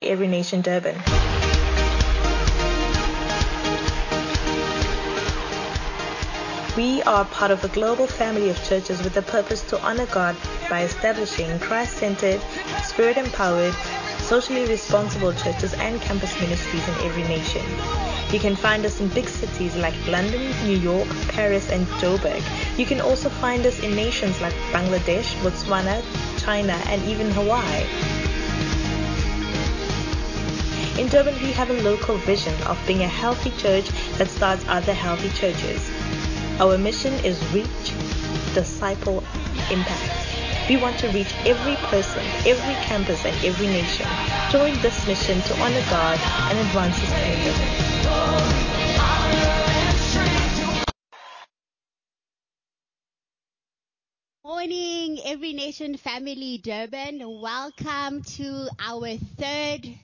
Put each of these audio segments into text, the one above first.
Every Nation Durban. We are part of a global family of churches with the purpose to honor God by establishing Christ-centered, spirit-empowered, socially responsible churches and campus ministries in every nation. You can find us in big cities like London, New York, Paris, and Joburg. You can also find us in nations like Bangladesh, Botswana, China, and even Hawaii. In Durban, we have a local vision of being a healthy church that starts other healthy churches. Our mission is reach, disciple, impact. We want to reach every person, every campus, and every nation. Join this mission to honor God and advance His kingdom. Morning, Every Nation family, Durban. Welcome to our third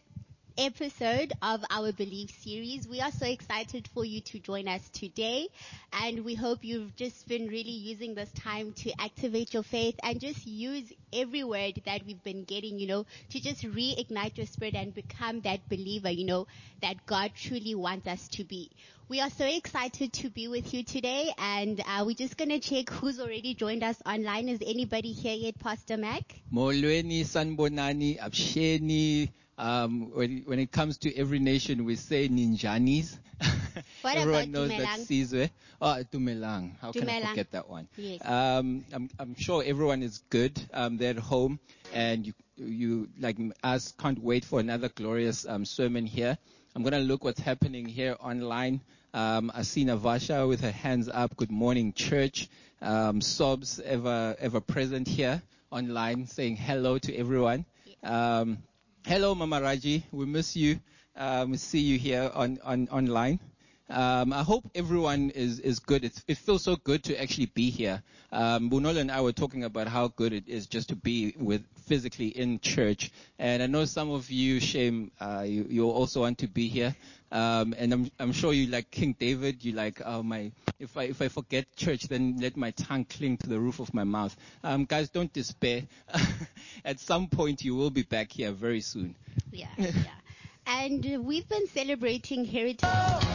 episode of our Believe series. We are so excited for you to join us today, and we hope you've just been really using this time to activate your faith and just use every word that we've been getting, you know, to just reignite your spirit and become that believer, you know, that God truly wants us to be. We are so excited to be with you today, and uh, we're just gonna check who's already joined us online. Is anybody here yet, Pastor Mac? Molweni, Sanbonani, Absheni. Um, when, when it comes to every nation, we say Ninjanis. What Everyone about knows that? Sizwe. Oh, Dumelang. How can I forget that one? Yes. Um, I'm, I'm sure everyone is good. Um, they're at home and you, you, like us, can't wait for another glorious um, sermon here. I'm going to look what's happening here online. Um, I see Navasha with her hands up. Good morning, church. Um, Sobs ever, ever present here online saying hello to everyone. Um, hello, Mama Raji. We miss you. Um, we see you here on, on online. Um, I hope everyone is, is good. It's, it feels so good to actually be here. Um, and I were talking about how good it is just to be with physically in church. And I know some of you, Shame, uh, you, you also want to be here. Um, and I'm, I'm sure you like King David. You like, oh my, if I, if I forget church, then let my tongue cling to the roof of my mouth. Um, guys, don't despair. At some point, you will be back here very soon. Yeah, yeah. And we've been celebrating heritage.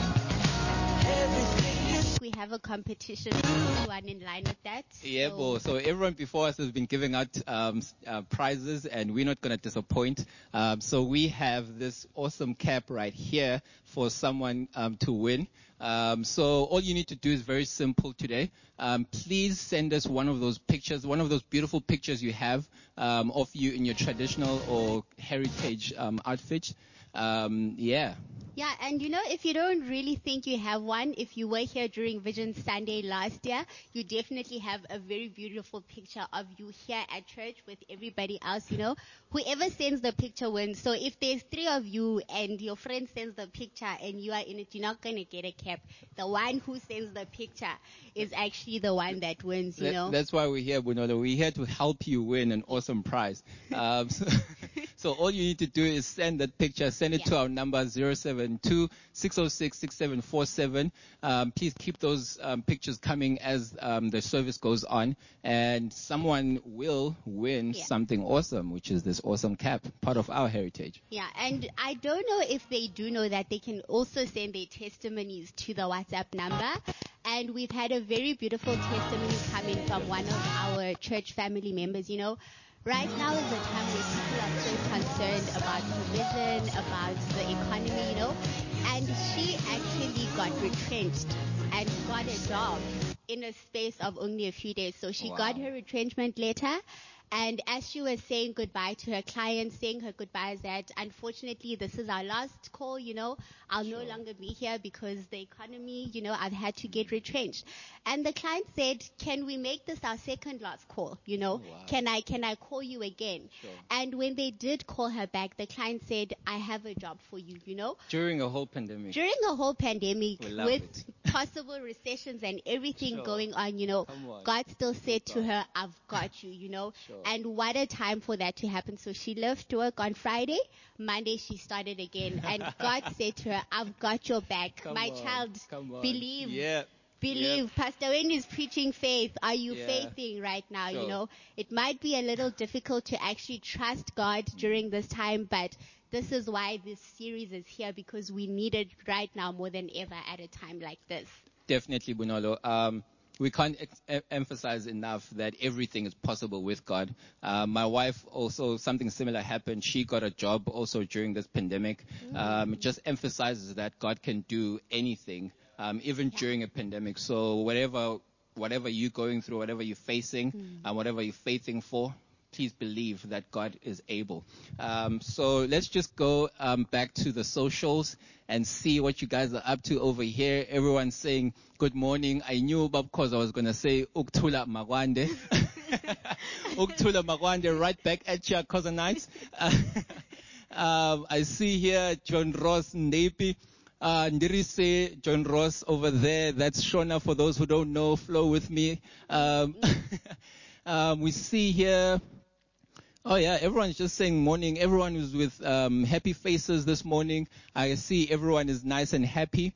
We have a competition. Everyone in line with that. Yeah, So- so everyone before us has been giving out um, uh, prizes, and we're not going to disappoint. Um, so we have this awesome cap right here for someone um, to win. Um, so all you need to do is very simple today. Um, please send us one of those pictures, one of those beautiful pictures you have um, of you in your traditional or heritage um, outfit. Um, yeah. Yeah, and you know, if you don't really think you have one, if you were here during Vision Sunday last year, you definitely have a very beautiful picture of you here at church with everybody else, you know. Whoever sends the picture wins. So if there's three of you and your friend sends the picture and you are in it, you're not gonna get a cap. The one who sends the picture is actually the one that wins, you That- know. That's why we're here, Bunolo. We're here to help you win an awesome prize. Um, so, so all you need to do is send that picture, send it to our number 072 606 6747. Um, please keep those um, pictures coming as um, the service goes on, and someone will win Yeah. something awesome, which is this awesome cap, part of our heritage. Yeah, and I don't know if they do know that they can also send their testimonies to the WhatsApp number. And we've had a very beautiful testimony coming from one of our church family members. You know, right now is a time where people are so concerned about provision, about the economy, you know, and she actually got retrenched and got a job in a space of only a few days. So she got her retrenchment letter. And as she was saying goodbye to her clients, saying her goodbyes that unfortunately this is our last call, you know, I'll no longer be here because the economy, you know, I've had to get retrenched. And the client said, can we make this our second last call? You know, oh, wow. can I, can I call you again? Sure. And when they did call her back, the client said, I have a job for you, you know, During a whole pandemic. during a whole pandemic with it. possible recessions and everything Sure. going on, you know, on. God still said to her, I've got you, you know, Sure. And what a time for that to happen. So she left work on Friday. Monday she started again and God said to her, I've got your back. Come My on, child, come on. believe. Yeah. Believe. Pastor Wayne is preaching faith. Are you Yeah. faithing right now? You know, it might be a little difficult to actually trust God during this time, but this is why this series is here because we need it right now more than ever at a time like this. Definitely, Bunolo. Um, we can't ex- emphasize enough that everything is possible with God. Uh, my wife also, something similar happened. She got a job also during this pandemic. Um, it just emphasizes that God can do anything, um, even during a pandemic. So whatever, whatever you're going through, whatever you're facing, and whatever you're faithing for, please believe that God is able. Um, so let's just go um, back to the socials and see what you guys are up to over here. Everyone's saying good morning. I knew because I was going to say Uktula Magwande. Uktula Magwande right back at you, Cousinites. um, I see here John Ross Napi. Uh, Ndirise, John Ross over there. That's Shona for those who don't know. Flow with me. Um, um, we see here Oh yeah, everyone's just saying morning. Everyone is with um, happy faces this morning. I see everyone is nice and happy.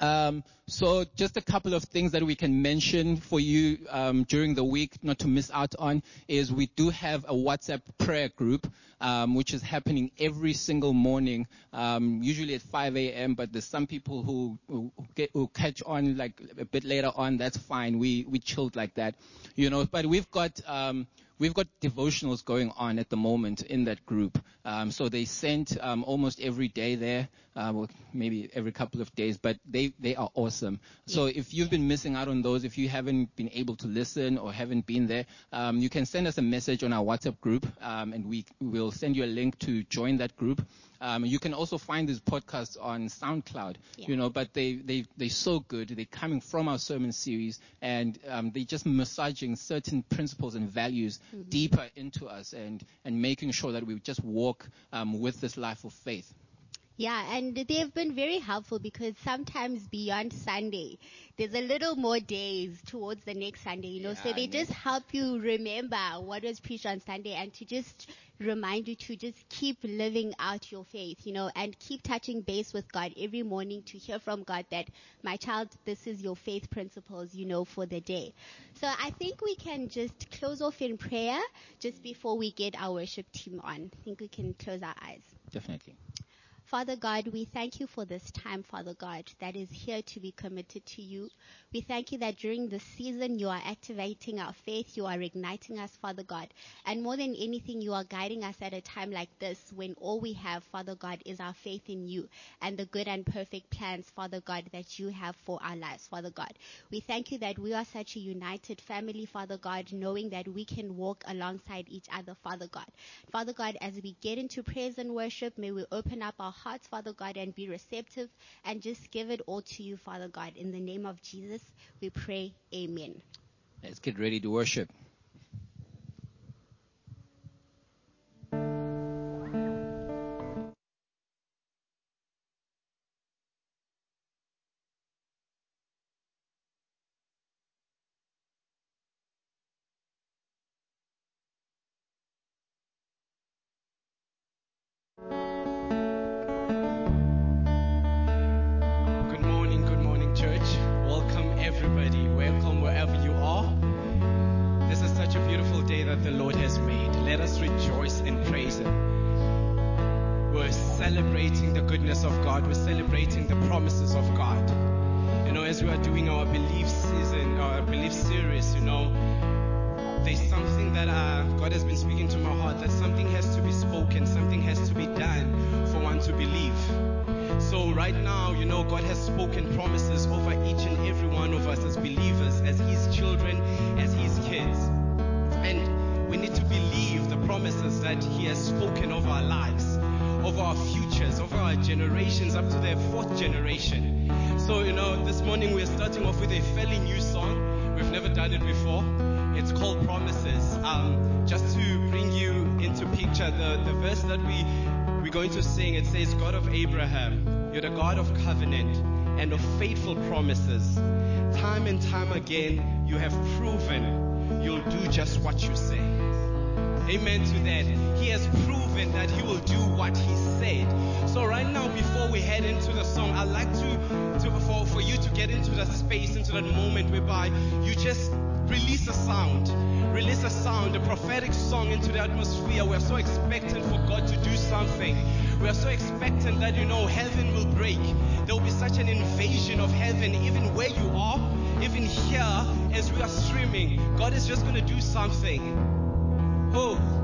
Um, so just a couple of things that we can mention for you um, during the week, not to miss out on, is we do have a WhatsApp prayer group, um, which is happening every single morning, um, usually at 5 a.m. But there's some people who, who, get, who catch on like a bit later on. That's fine. We we chilled like that, you know. But we've got um, we've got devotionals going on at the moment in that group. Um, so they sent um, almost every day there, uh, well, maybe every couple of days, but they, they are awesome. So if you've been missing out on those, if you haven't been able to listen or haven't been there, um, you can send us a message on our WhatsApp group, um, and we will send you a link to join that group. Um, you can also find these podcasts on SoundCloud, Yeah. you know, but they, they, they're so good. They're coming from our sermon series and, um, they're just massaging certain principles and values deeper into us and, and making sure that we just walk, um, with this life of faith. Yeah, and they've been very helpful because sometimes beyond Sunday, there's a little more days towards the next Sunday, you know, so Yeah, they ne- just help you remember what was preached on Sunday and to just remind you to just keep living out your faith, you know, and keep touching base with God every morning to hear from God that, my child, this is your faith principles, you know, for the day. So I think we can just close off in prayer just before we get our worship team on. I think we can close our eyes. Definitely. Father God, we thank you for this time, Father God, that is here to be committed to you. We thank you that during this season you are activating our faith, you are igniting us, Father God. And more than anything, you are guiding us at a time like this when all we have, Father God, is our faith in you and the good and perfect plans, Father God, that you have for our lives, Father God. We thank you that we are such a united family, Father God, knowing that we can walk alongside each other, Father God. Father God, as we get into praise and worship, may we open up our hearts, Father God, and be receptive and just give it all to you, Father God. In the name of Jesus, we pray. Amen. Let's get ready to worship. again, you have proven you'll do just what you say. Amen to that. He has proven that he will do what he said. So right now, before we head into the song, I'd like to, to for, for you to get into that space, into that moment whereby you just release a sound. Release a sound, a prophetic song into the atmosphere. We're so expectant for God to do something. We are so expectant that, you know, heaven will break. There will be such an invasion of heaven, even where you are even here as we are streaming, God is just going to do something. Oh.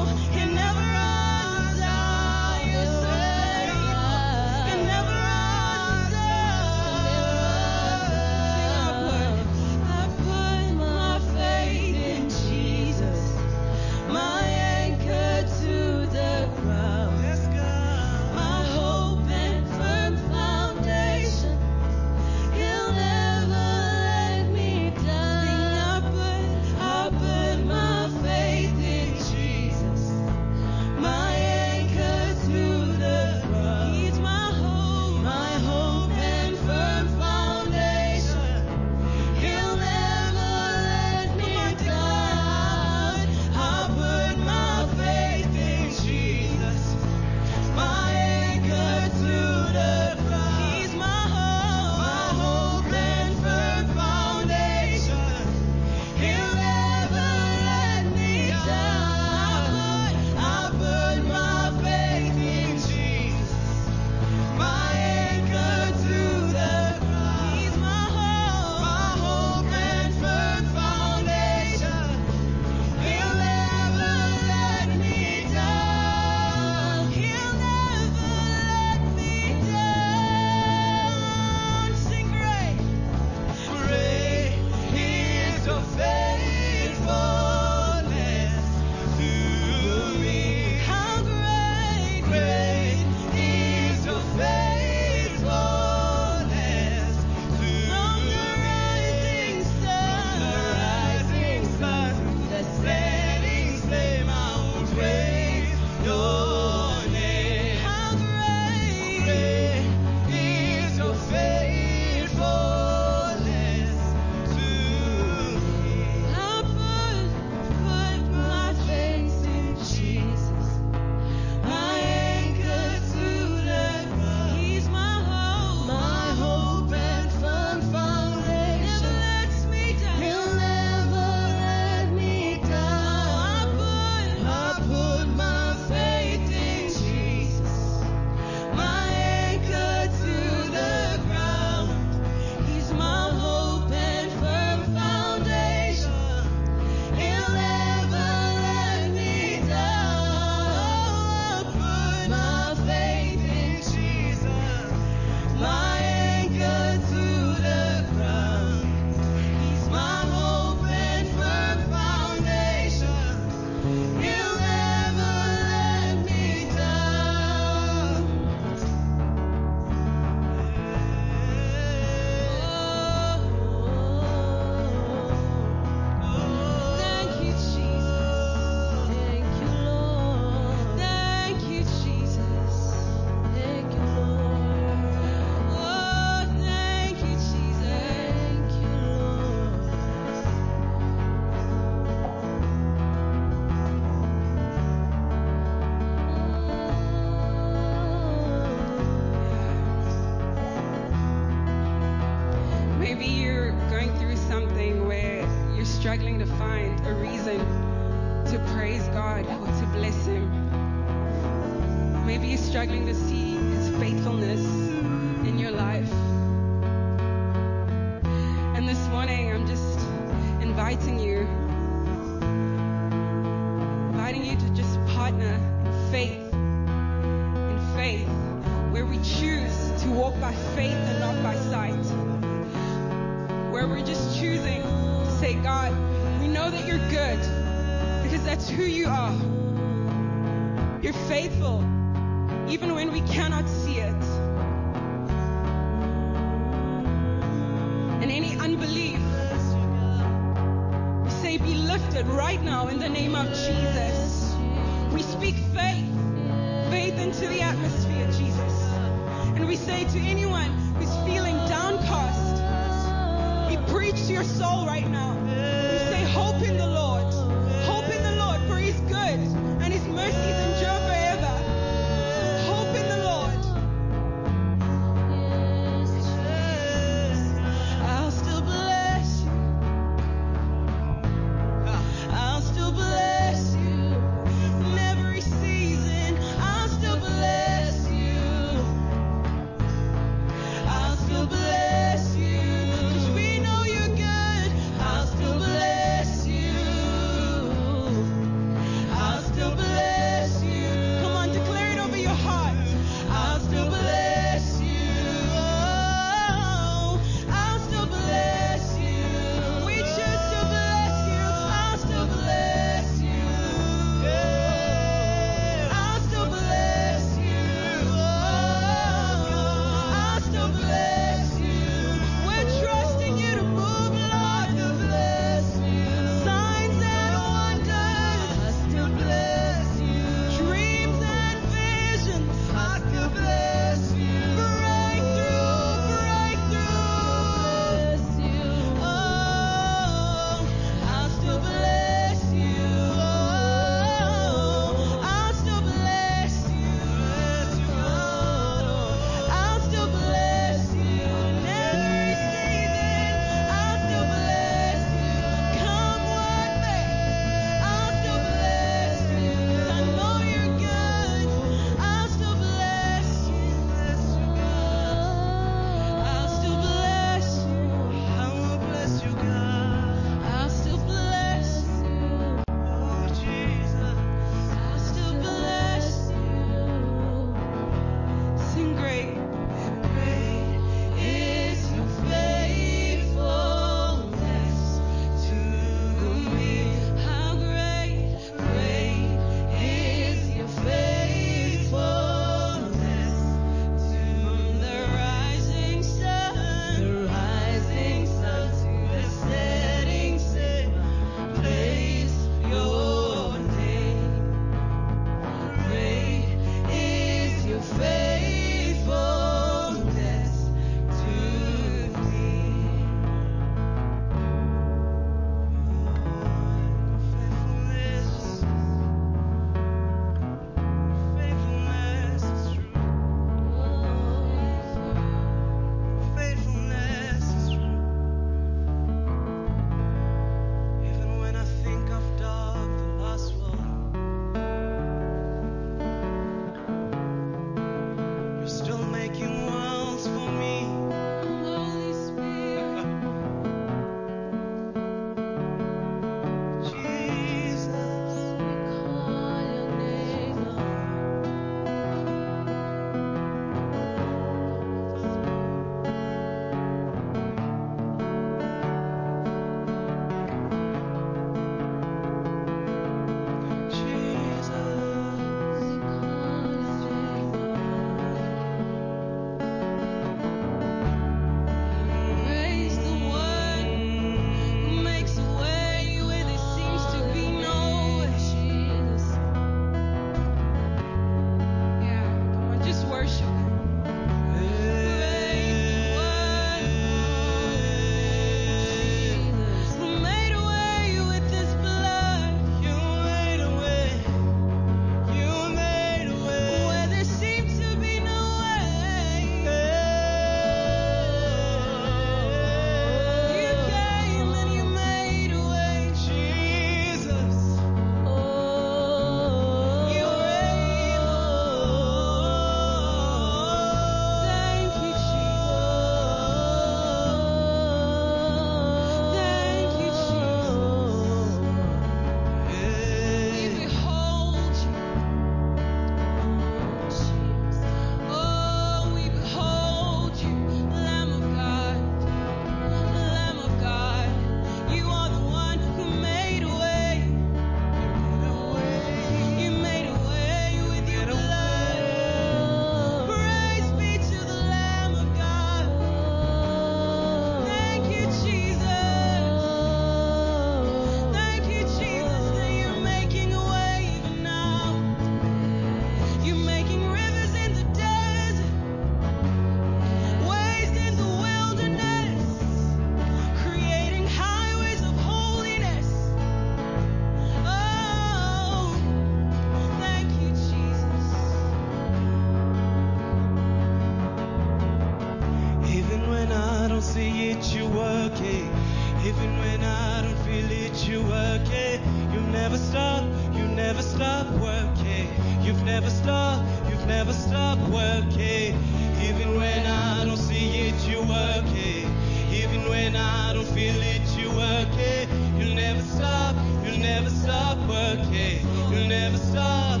Never stop, you've never stopped working. Even when I don't see it, you're working. Even when I don't feel it, you're working. You'll never stop, you'll never stop working. You'll never stop.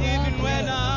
Even when I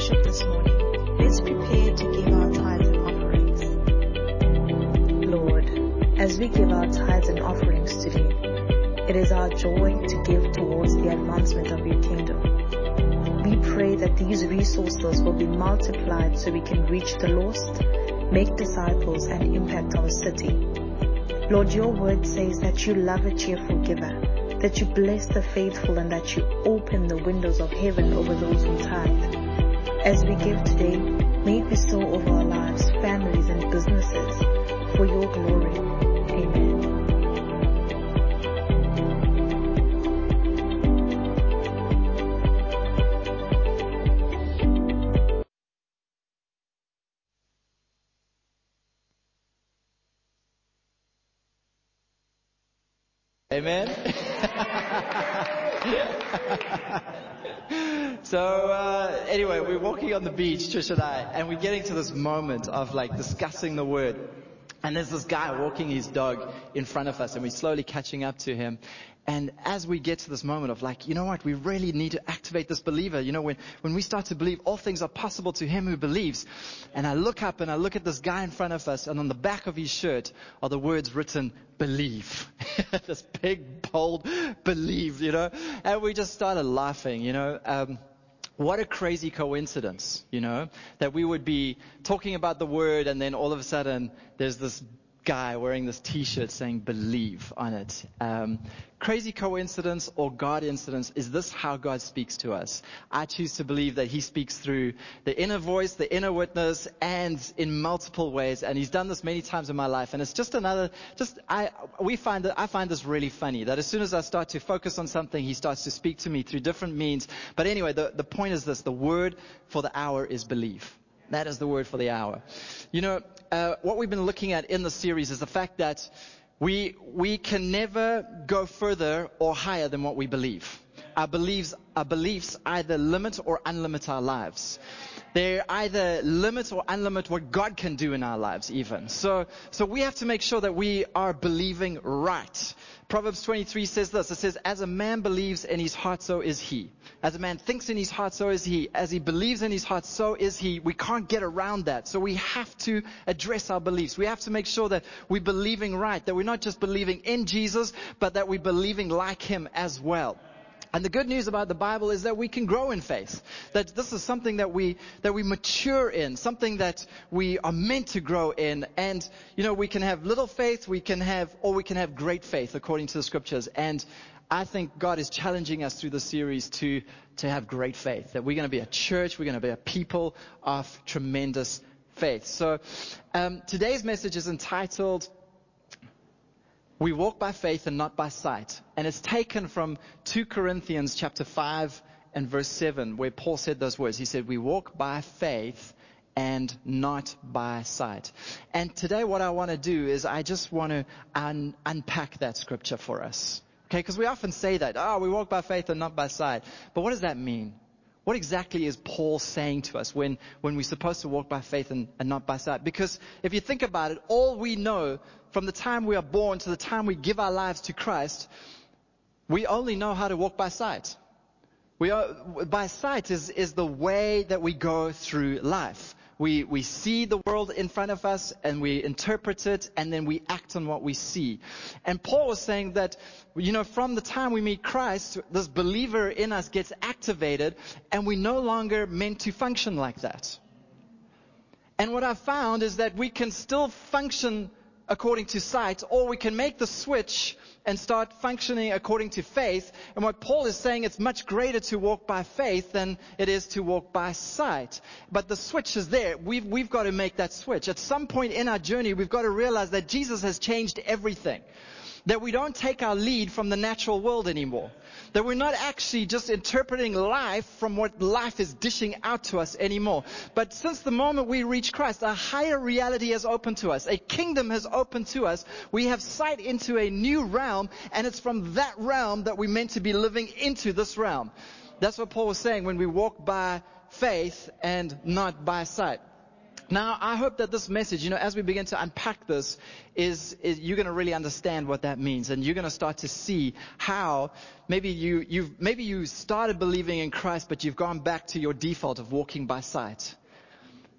worship this morning, let's prepare to give our tithes and offerings. Lord, as we give our tithes and offerings today, it is our joy to give towards the advancement of your kingdom. We pray that these resources will be multiplied so we can reach the lost, make disciples, and impact our city. Lord, your word says that you love a cheerful giver, that you bless the faithful, and that you open the windows of heaven over those who tithe. As we give today, may it be so over our lives, families, and businesses for your glory. Trish and I, and we're getting to this moment of like discussing the word. And there's this guy walking his dog in front of us, and we're slowly catching up to him. And as we get to this moment of like, you know what, we really need to activate this believer. You know, when, when we start to believe all things are possible to him who believes. And I look up and I look at this guy in front of us and on the back of his shirt are the words written, believe. this big, bold believe, you know. And we just started laughing, you know. Um, what a crazy coincidence, you know, that we would be talking about the word and then all of a sudden there's this guy wearing this t-shirt saying believe on it. Um, crazy coincidence or God incidence, is this how God speaks to us? I choose to believe that he speaks through the inner voice, the inner witness, and in multiple ways. And he's done this many times in my life. And it's just another, just, I, we find that, I find this really funny that as soon as I start to focus on something, he starts to speak to me through different means. But anyway, the, the point is this, the word for the hour is believe. That is the word for the hour. You know, uh, what we've been looking at in the series is the fact that we, we can never go further or higher than what we believe. Our beliefs, our beliefs either limit or unlimit our lives. They either limit or unlimit what God can do in our lives even. So, so we have to make sure that we are believing right. Proverbs 23 says this. It says, as a man believes in his heart, so is he. As a man thinks in his heart, so is he. As he believes in his heart, so is he. We can't get around that. So we have to address our beliefs. We have to make sure that we're believing right, that we're not just believing in Jesus, but that we're believing like him as well. And the good news about the Bible is that we can grow in faith. That this is something that we, that we mature in, something that we are meant to grow in. And, you know, we can have little faith, we can have, or we can have great faith according to the scriptures. And I think God is challenging us through the series to, to have great faith. That we're going to be a church, we're going to be a people of tremendous faith. So, um, today's message is entitled, we walk by faith and not by sight. And it's taken from 2 Corinthians chapter 5 and verse 7, where Paul said those words. He said, We walk by faith and not by sight. And today, what I want to do is I just want to un- unpack that scripture for us. Okay, because we often say that, oh, we walk by faith and not by sight. But what does that mean? What exactly is Paul saying to us when, when we're supposed to walk by faith and, and not by sight? Because if you think about it, all we know from the time we are born to the time we give our lives to Christ, we only know how to walk by sight. We are, by sight is, is the way that we go through life. We, we see the world in front of us and we interpret it and then we act on what we see. And Paul was saying that, you know, from the time we meet Christ, this believer in us gets activated and we no longer meant to function like that. And what I've found is that we can still function according to sight, or we can make the switch and start functioning according to faith. And what Paul is saying, it's much greater to walk by faith than it is to walk by sight. But the switch is there. We've, we've got to make that switch. At some point in our journey, we've got to realize that Jesus has changed everything. That we don't take our lead from the natural world anymore. That we're not actually just interpreting life from what life is dishing out to us anymore. But since the moment we reach Christ, a higher reality has opened to us. A kingdom has opened to us. We have sight into a new realm, and it's from that realm that we're meant to be living into this realm. That's what Paul was saying when we walk by faith and not by sight. Now, I hope that this message, you know, as we begin to unpack this, is, is you're going to really understand what that means, and you're going to start to see how maybe you you've maybe you started believing in Christ, but you've gone back to your default of walking by sight.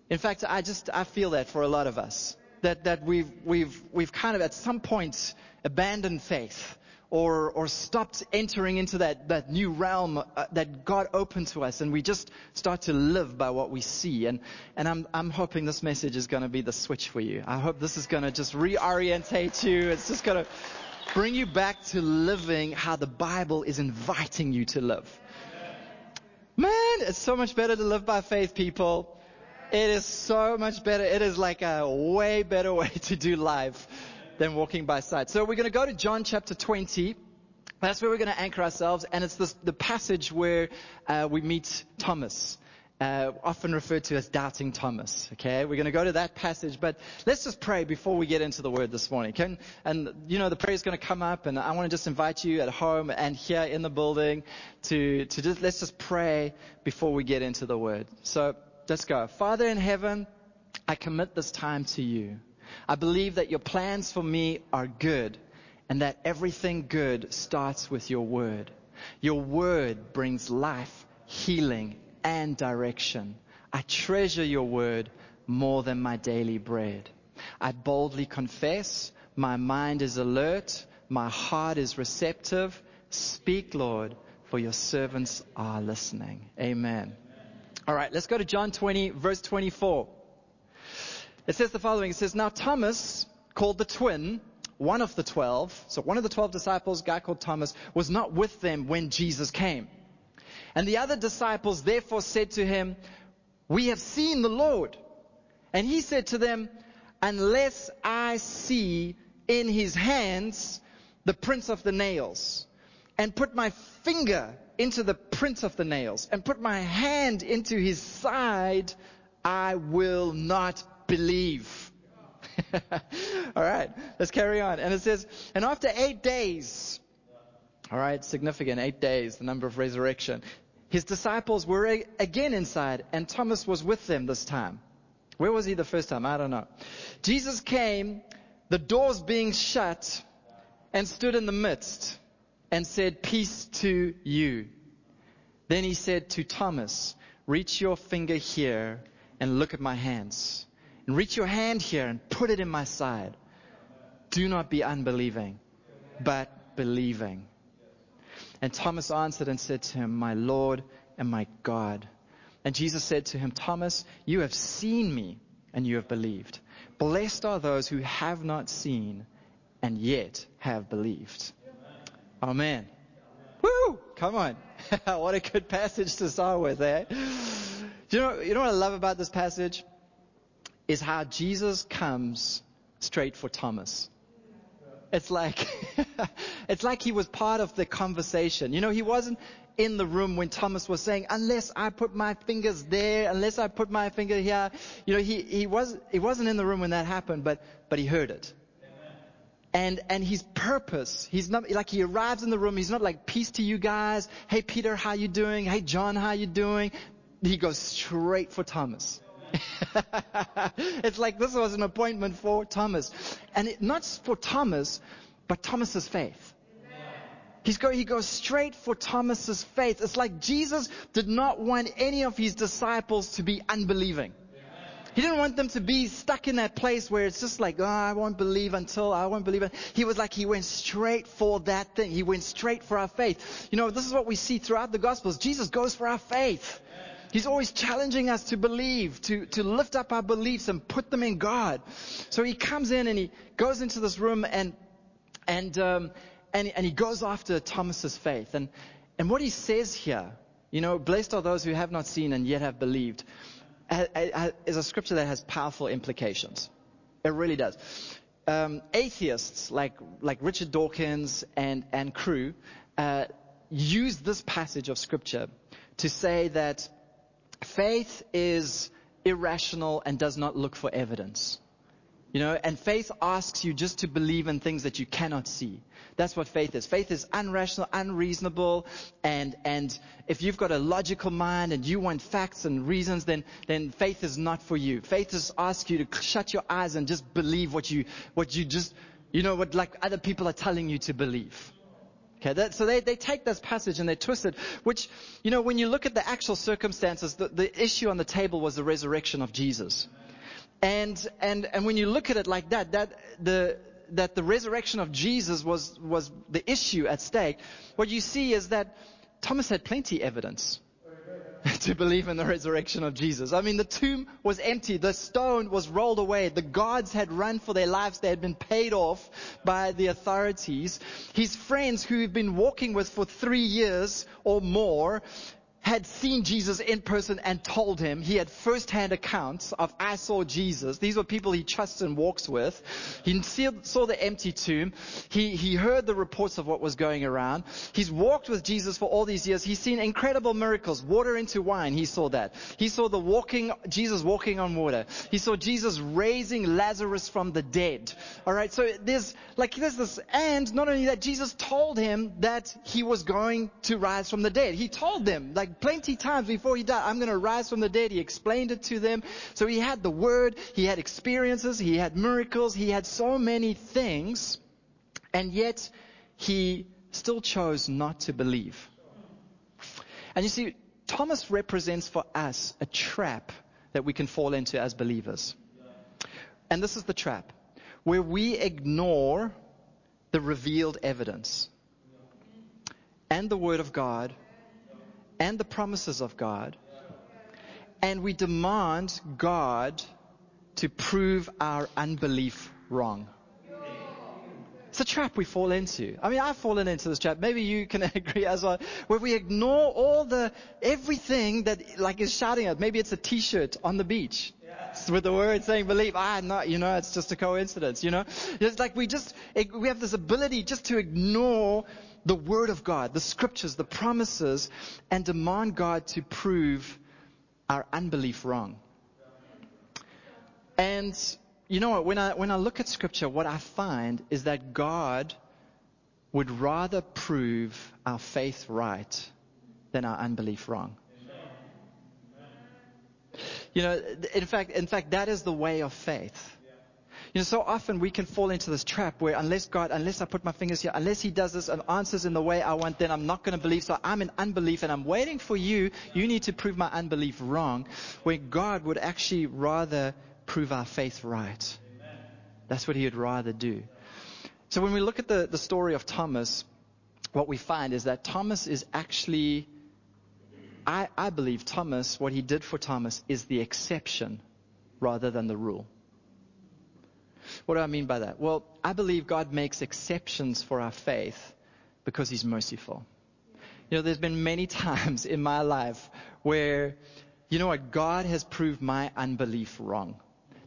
In fact, I just I feel that for a lot of us that that we've we've we've kind of at some point abandoned faith or, or stopped entering into that, that new realm uh, that God opened to us and we just start to live by what we see. And, and I'm, I'm hoping this message is going to be the switch for you. I hope this is going to just reorientate you. It's just going to bring you back to living how the Bible is inviting you to live. Man, it's so much better to live by faith, people. It is so much better. It is like a way better way to do life than walking by sight. So we're going to go to John chapter 20. That's where we're going to anchor ourselves, and it's this, the passage where uh, we meet Thomas. Uh, often referred to as doubting Thomas. Okay, we're going to go to that passage, but let's just pray before we get into the word this morning. Can, and you know the prayer is going to come up, and I want to just invite you at home and here in the building to to just let's just pray before we get into the word. So let's go. Father in heaven, I commit this time to you. I believe that your plans for me are good and that everything good starts with your word. Your word brings life, healing, and direction. I treasure your word more than my daily bread. I boldly confess, my mind is alert, my heart is receptive. Speak, Lord, for your servants are listening. Amen. All right, let's go to John 20, verse 24. It says the following. It says, Now Thomas, called the twin, one of the twelve, so one of the twelve disciples, a guy called Thomas, was not with them when Jesus came. And the other disciples therefore said to him, We have seen the Lord. And he said to them, Unless I see in his hands the prints of the nails, and put my finger into the prints of the nails, and put my hand into his side, I will not believe. all right, let's carry on. And it says, and after eight days, all right, significant, eight days, the number of resurrection, his disciples were again inside, and Thomas was with them this time. Where was he the first time? I don't know. Jesus came, the doors being shut, and stood in the midst and said, Peace to you. Then he said to Thomas, Reach your finger here and look at my hands reach your hand here and put it in my side. Do not be unbelieving, but believing. And Thomas answered and said to him, My Lord and my God. And Jesus said to him, Thomas, you have seen me and you have believed. Blessed are those who have not seen and yet have believed. Amen. Woo! Come on. what a good passage to start with, eh? You know, you know what I love about this passage? Is how Jesus comes straight for Thomas. It's like, it's like he was part of the conversation. You know, he wasn't in the room when Thomas was saying, unless I put my fingers there, unless I put my finger here. You know, he, he was, he wasn't in the room when that happened, but, but he heard it. And, and his purpose, he's not, like he arrives in the room, he's not like, peace to you guys. Hey Peter, how you doing? Hey John, how you doing? He goes straight for Thomas. it's like this was an appointment for Thomas. And it, not for Thomas, but Thomas's faith. Go, he goes straight for Thomas's faith. It's like Jesus did not want any of his disciples to be unbelieving. He didn't want them to be stuck in that place where it's just like, oh, I won't believe until I won't believe it. He was like, he went straight for that thing. He went straight for our faith. You know, this is what we see throughout the Gospels. Jesus goes for our faith. He's always challenging us to believe, to, to lift up our beliefs and put them in God. So he comes in and he goes into this room and, and, um, and, and he goes after Thomas's faith. And, and what he says here, you know, blessed are those who have not seen and yet have believed is a scripture that has powerful implications. It really does. Um, atheists like like Richard Dawkins and and crew uh, use this passage of scripture to say that faith is irrational and does not look for evidence. You know, and faith asks you just to believe in things that you cannot see. That's what faith is. Faith is unrational, unreasonable, and, and if you've got a logical mind and you want facts and reasons, then, then faith is not for you. Faith is ask you to shut your eyes and just believe what you, what you just, you know, what like other people are telling you to believe. Okay, that, so they, they take this passage and they twist it, which, you know, when you look at the actual circumstances, the, the issue on the table was the resurrection of Jesus. And, and, and when you look at it like that, that the, that the resurrection of Jesus was, was the issue at stake, what you see is that Thomas had plenty evidence to believe in the resurrection of Jesus. I mean, the tomb was empty. The stone was rolled away. The guards had run for their lives. They had been paid off by the authorities. His friends who he'd been walking with for three years or more had seen Jesus in person and told him. He had first-hand accounts of, I saw Jesus. These were people he trusts and walks with. He saw the empty tomb. He, he heard the reports of what was going around. He's walked with Jesus for all these years. He's seen incredible miracles. Water into wine. He saw that. He saw the walking, Jesus walking on water. He saw Jesus raising Lazarus from the dead. Alright, so there's, like, there's this, and not only that, Jesus told him that he was going to rise from the dead. He told them, like, plenty times before he died, I'm going to rise from the dead. He explained it to them. So he had the word, he had experiences, he had miracles, he had so many things, and yet he still chose not to believe. And you see, Thomas represents for us a trap that we can fall into as believers. And this is the trap where we ignore the revealed evidence and the Word of God and the promises of God, and we demand God to prove our unbelief wrong. It's a trap we fall into. I mean, I've fallen into this trap. Maybe you can agree as well. Where we ignore all the, everything that like is shouting at. Maybe it's a t-shirt on the beach. With the word saying believe. Ah, no, you know, it's just a coincidence, you know. It's like we just, we have this ability just to ignore the Word of God, the Scriptures, the promises, and demand God to prove our unbelief wrong. And you know what? When I, when I look at Scripture, what I find is that God would rather prove our faith right than our unbelief wrong. You know, in fact, in fact, that is the way of faith. You know, so often we can fall into this trap where unless God, unless I put my fingers here, unless He does this and answers in the way I want, then I'm not going to believe. So I'm in unbelief and I'm waiting for you. You need to prove my unbelief wrong. Where God would actually rather prove our faith right. That's what He would rather do. So when we look at the, the story of Thomas, what we find is that Thomas is actually, I, I believe Thomas, what he did for Thomas is the exception rather than the rule. What do I mean by that? Well, I believe God makes exceptions for our faith because He's merciful. You know, there's been many times in my life where, you know what, God has proved my unbelief wrong.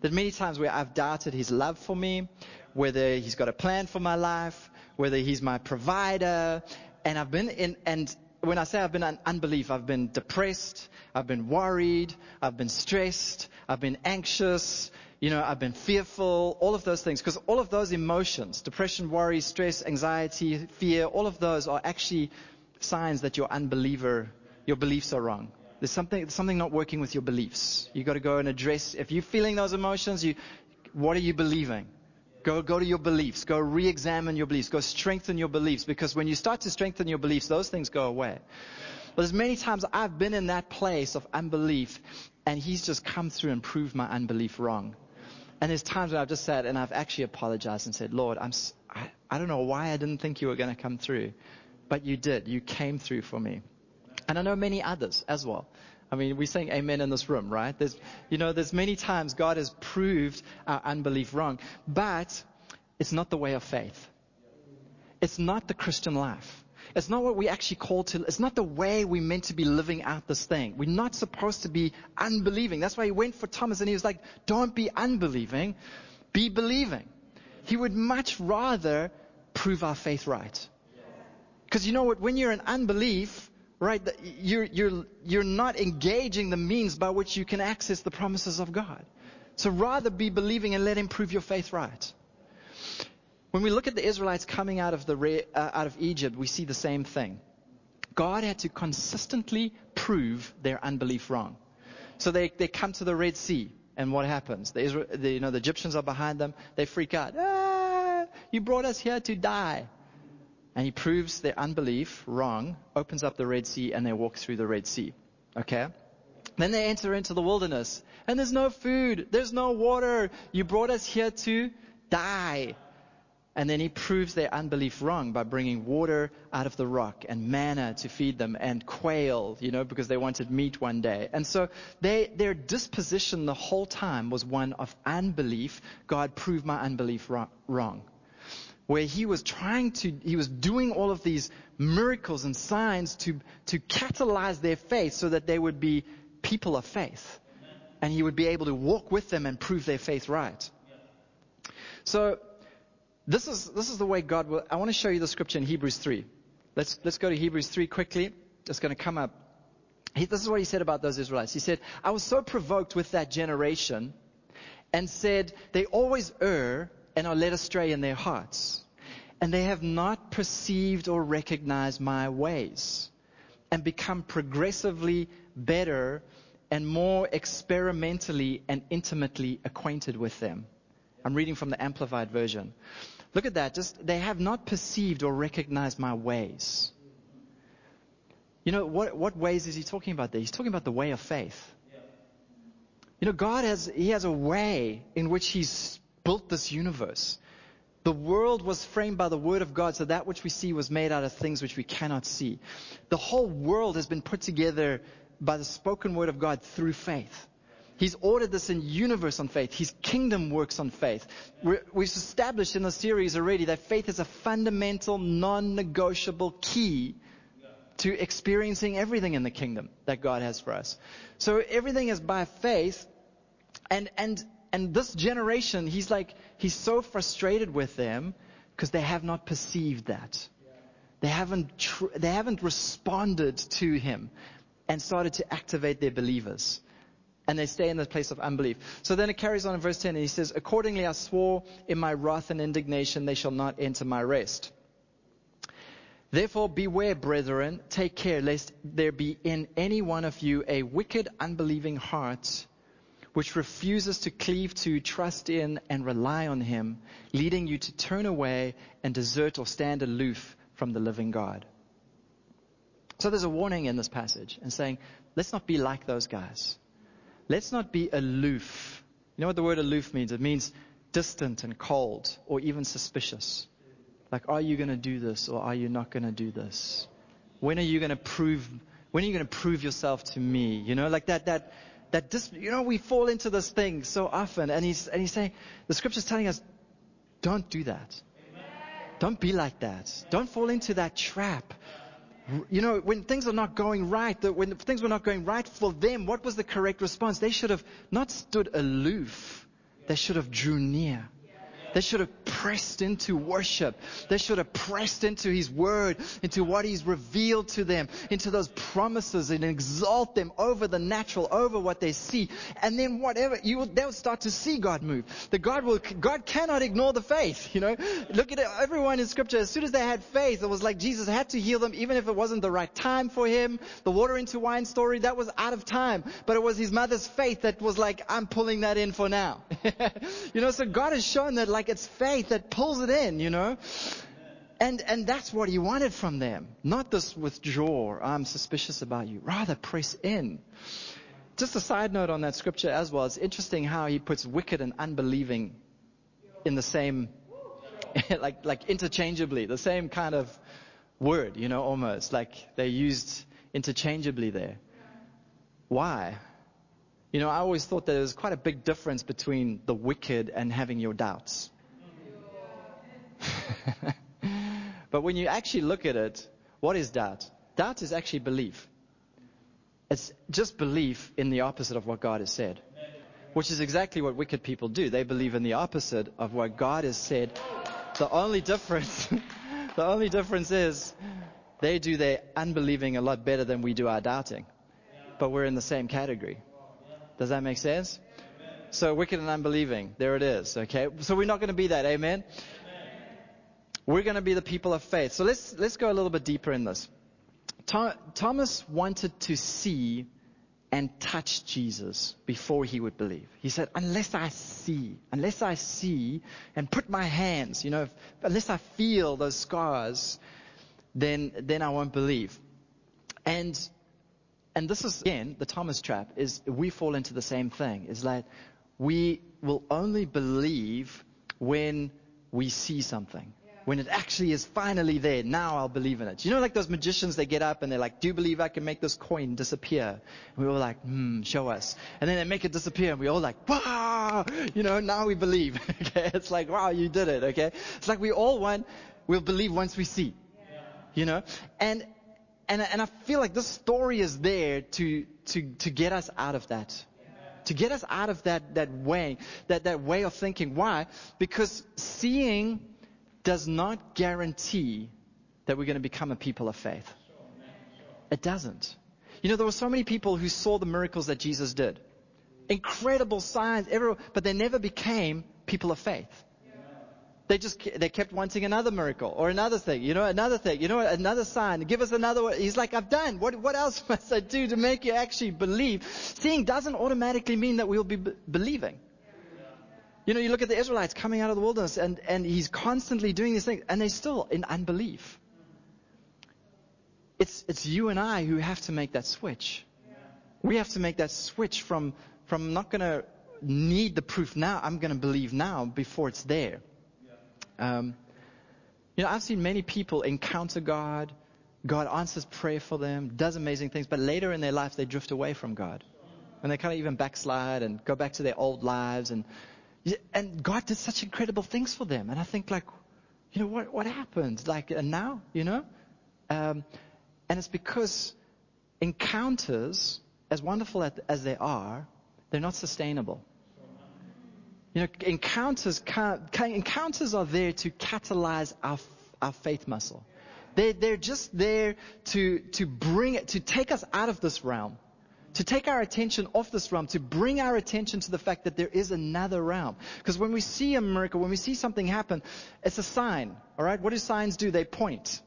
There's many times where I've doubted His love for me, whether He's got a plan for my life, whether He's my provider, and I've been in, and when I say I've been in unbelief, I've been depressed, I've been worried, I've been stressed, I've been anxious, you know, I've been fearful, all of those things, because all of those emotions, depression, worry, stress, anxiety, fear, all of those are actually signs that you're unbeliever, your beliefs are wrong. There's something, something not working with your beliefs. You've got to go and address, if you're feeling those emotions, you, what are you believing? Go, go to your beliefs. Go re-examine your beliefs. Go strengthen your beliefs because when you start to strengthen your beliefs, those things go away. But there's many times I've been in that place of unbelief and he's just come through and proved my unbelief wrong. And there's times when I've just sat and I've actually apologized and said, Lord, I'm, I, I don't know why I didn't think you were going to come through, but you did. You came through for me. And I know many others as well. I mean, we're saying amen in this room, right? There's, you know, there's many times God has proved our unbelief wrong, but it's not the way of faith. It's not the Christian life. It's not what we actually call to, it's not the way we're meant to be living out this thing. We're not supposed to be unbelieving. That's why he went for Thomas and he was like, don't be unbelieving, be believing. He would much rather prove our faith right. Because you know what? When you're in unbelief, right, you're, you're, you're not engaging the means by which you can access the promises of God. So rather be believing and let Him prove your faith right. When we look at the Israelites coming out of, the, uh, out of Egypt, we see the same thing. God had to consistently prove their unbelief wrong. So they, they come to the Red Sea, and what happens? The, Israel, the, you know, the Egyptians are behind them. They freak out. Ah, you brought us here to die. And he proves their unbelief wrong, opens up the Red Sea, and they walk through the Red Sea. Okay? Then they enter into the wilderness, and there's no food, there's no water. You brought us here to die. And then he proves their unbelief wrong by bringing water out of the rock and manna to feed them and quail, you know, because they wanted meat one day. And so they, their disposition the whole time was one of unbelief. God proved my unbelief wrong. Where he was trying to, he was doing all of these miracles and signs to, to catalyze their faith so that they would be people of faith. And he would be able to walk with them and prove their faith right. So, this is, this is the way God will. I want to show you the scripture in Hebrews 3. Let's, let's go to Hebrews 3 quickly. It's going to come up. He, this is what he said about those Israelites. He said, I was so provoked with that generation and said, they always err and are led astray in their hearts. And they have not perceived or recognized my ways and become progressively better and more experimentally and intimately acquainted with them. I'm reading from the Amplified Version. Look at that. Just, they have not perceived or recognized my ways. You know, what, what ways is he talking about there? He's talking about the way of faith. You know, God has, he has a way in which he's built this universe. The world was framed by the word of God, so that which we see was made out of things which we cannot see. The whole world has been put together by the spoken word of God through faith. He's ordered this in universe on faith. His kingdom works on faith. We're, we've established in the series already that faith is a fundamental, non-negotiable key to experiencing everything in the kingdom that God has for us. So everything is by faith. And, and, and this generation, he's like, he's so frustrated with them because they have not perceived that. They haven't, tr- they haven't responded to him and started to activate their believers and they stay in the place of unbelief. So then it carries on in verse 10 and he says, Accordingly I swore in my wrath and indignation they shall not enter my rest. Therefore beware, brethren, take care lest there be in any one of you a wicked, unbelieving heart which refuses to cleave to, trust in, and rely on him, leading you to turn away and desert or stand aloof from the living God. So there's a warning in this passage and saying, let's not be like those guys. Let's not be aloof. You know what the word aloof means? It means distant and cold or even suspicious. Like, are you going to do this or are you not going to do this? When are you going to prove, when are you going to prove yourself to me? You know, like that, that, that, dis, you know, we fall into this thing so often. And he's, and he's saying, the scripture's telling us, don't do that. Don't be like that. Don't fall into that trap. You know, when things are not going right, when things were not going right for them, what was the correct response? They should have not stood aloof. They should have drew near. They should have pressed into worship. They should have pressed into His Word, into what He's revealed to them, into those promises and exalt them over the natural, over what they see. And then whatever, you will, they'll start to see God move. The God will, God cannot ignore the faith, you know. Look at it, everyone in scripture, as soon as they had faith, it was like Jesus had to heal them, even if it wasn't the right time for Him. The water into wine story, that was out of time. But it was His mother's faith that was like, I'm pulling that in for now. you know, so God has shown that like, like it's faith that pulls it in, you know? And, and that's what he wanted from them. Not this withdraw, I'm suspicious about you. Rather, press in. Just a side note on that scripture as well. It's interesting how he puts wicked and unbelieving in the same, like, like interchangeably, the same kind of word, you know, almost. Like they're used interchangeably there. Why? You know, I always thought there was quite a big difference between the wicked and having your doubts. but when you actually look at it, what is doubt? Doubt is actually belief. It's just belief in the opposite of what God has said. Which is exactly what wicked people do. They believe in the opposite of what God has said. The only difference, the only difference is they do their unbelieving a lot better than we do our doubting. But we're in the same category. Does that make sense? So wicked and unbelieving. There it is. Okay. So we're not going to be that. Amen. We're going to be the people of faith. So let's, let's go a little bit deeper in this. Thomas wanted to see and touch Jesus before he would believe. He said, unless I see, unless I see and put my hands, you know, if, unless I feel those scars, then, then I won't believe. And, and this is again, the Thomas trap is we fall into the same thing. Is that we will only believe when we see something when it actually is finally there, now I'll believe in it. You know, like those magicians, they get up and they're like, do you believe I can make this coin disappear? And we all like, hmm, show us. And then they make it disappear and we all like, wow, you know, now we believe. okay. It's like, wow, you did it. Okay. It's like we all want, we'll believe once we see, you know, and, and, and I feel like this story is there to, to, to get us out of that to get us out of that, that way, that, that way of thinking. Why? Because seeing does not guarantee that we're going to become a people of faith. It doesn't. You know, there were so many people who saw the miracles that Jesus did. Incredible signs, everywhere, but they never became people of faith. They just, they kept wanting another miracle or another thing, you know, another thing, you know, another sign. Give us another one. He's like, I've done. What, what else must I do to make you actually believe? Seeing doesn't automatically mean that we'll be believing. You know, you look at the Israelites coming out of the wilderness and, and he's constantly doing these things and they're still in unbelief. It's, it's you and I who have to make that switch. We have to make that switch from, from not going to need the proof now, I'm going to believe now before it's there. Um, you know, I've seen many people encounter God. God answers prayer for them, does amazing things, but later in their life they drift away from God. And they kind of even backslide and go back to their old lives and and God did such incredible things for them. And I think like, you know, what, what happened? Like, and now, you know? Um, and it's because encounters, as wonderful as they are, they're not sustainable. You know, encounters, encounters are there to catalyze our, our faith muscle. They're, they're just there to, to bring it, to take us out of this realm to take our attention off this realm, to bring our attention to the fact that there is another realm. Because when we see a miracle, when we see something happen, it's a sign. All right? What do signs do? They point.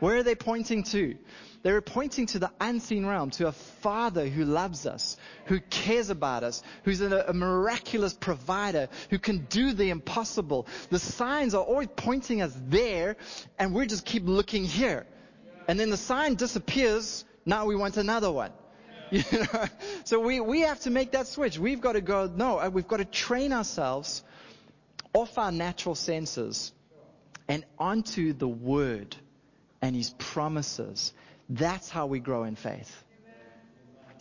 Where are they pointing to? They're pointing to the unseen realm, to a Father who loves us, who cares about us, who's a, a, miraculous provider, who can do the impossible. The signs are always pointing us there, and we just keep looking here. And then the sign disappears. Now we want another one. So we, we have to make that switch. We've got to go, no, uh, we've got to train ourselves off our natural senses and onto the Word and His promises. That's how we grow in faith.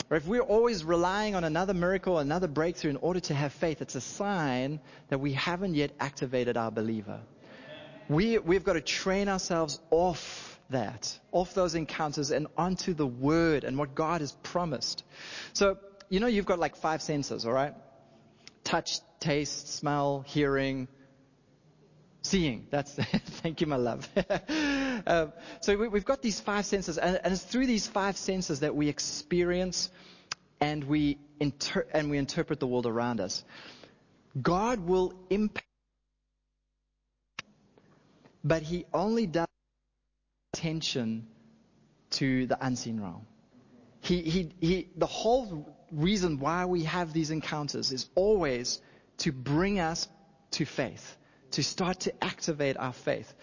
Or if we're always relying on another miracle, another breakthrough in order to have faith, it's a sign that we haven't yet activated our believer. We, we've got to train ourselves off that, off those encounters and onto the Word and what God has promised. So, you know, you've got like five senses, all right? Touch, taste, smell, hearing, seeing. That's, thank you, my love. um, so we, have got these five senses, and, and, it's through these five senses that we experience and we, inter- and we interpret the world around us. God will impact, but He only does attention to the unseen realm. He, he, he, the whole reason why we have these encounters is always to bring us to faith, to start to activate our faith.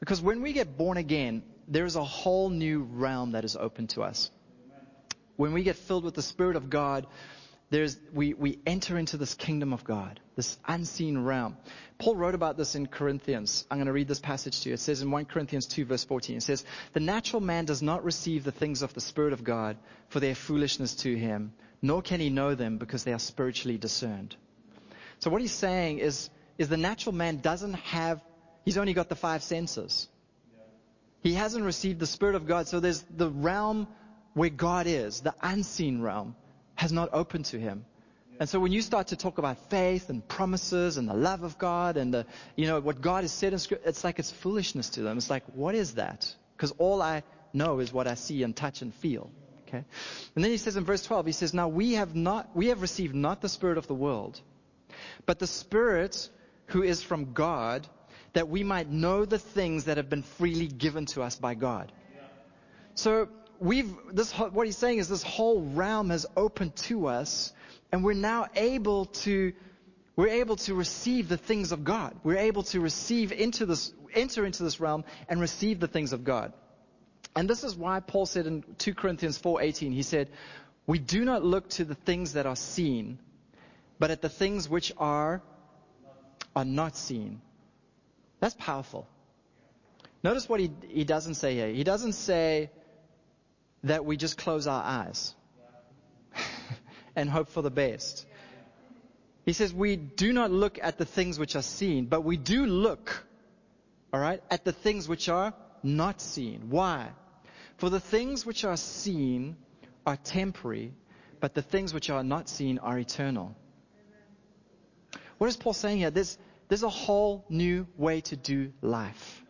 Because when we get born again, there is a whole new realm that is open to us. When we get filled with the Spirit of God, there's, we, we enter into this kingdom of God, this unseen realm. Paul wrote about this in Corinthians. I'm going to read this passage to you. It says in 1 Corinthians 2 verse 14, it says, The natural man does not receive the things of the Spirit of God for their foolishness to him, nor can he know them because they are spiritually discerned. So what he's saying is, is the natural man doesn't have, he's only got the five senses. He hasn't received the Spirit of God. So there's the realm where God is, the unseen realm has not opened to him. And so when you start to talk about faith and promises and the love of God and the, you know, what God has said in scripture, it's like it's foolishness to them. It's like, what is that? Because all I know is what I see and touch and feel. Okay. And then he says in verse 12, he says, now we have not, we have received not the spirit of the world, but the spirit who is from God that we might know the things that have been freely given to us by God. So we've, this, what he's saying is this whole realm has opened to us and we're now able to, we're able to receive the things of God. We're able to receive into this, enter into this realm and receive the things of God. And this is why Paul said in 2 Corinthians 4:18, he said, "We do not look to the things that are seen, but at the things which are are not seen." That's powerful. Notice what he, he doesn't say here. He doesn't say that we just close our eyes and hope for the best. He says we do not look at the things which are seen, but we do look, alright, at the things which are not seen. Why? For the things which are seen are temporary, but the things which are not seen are eternal. What is Paul saying here? There's, there's a whole new way to do life.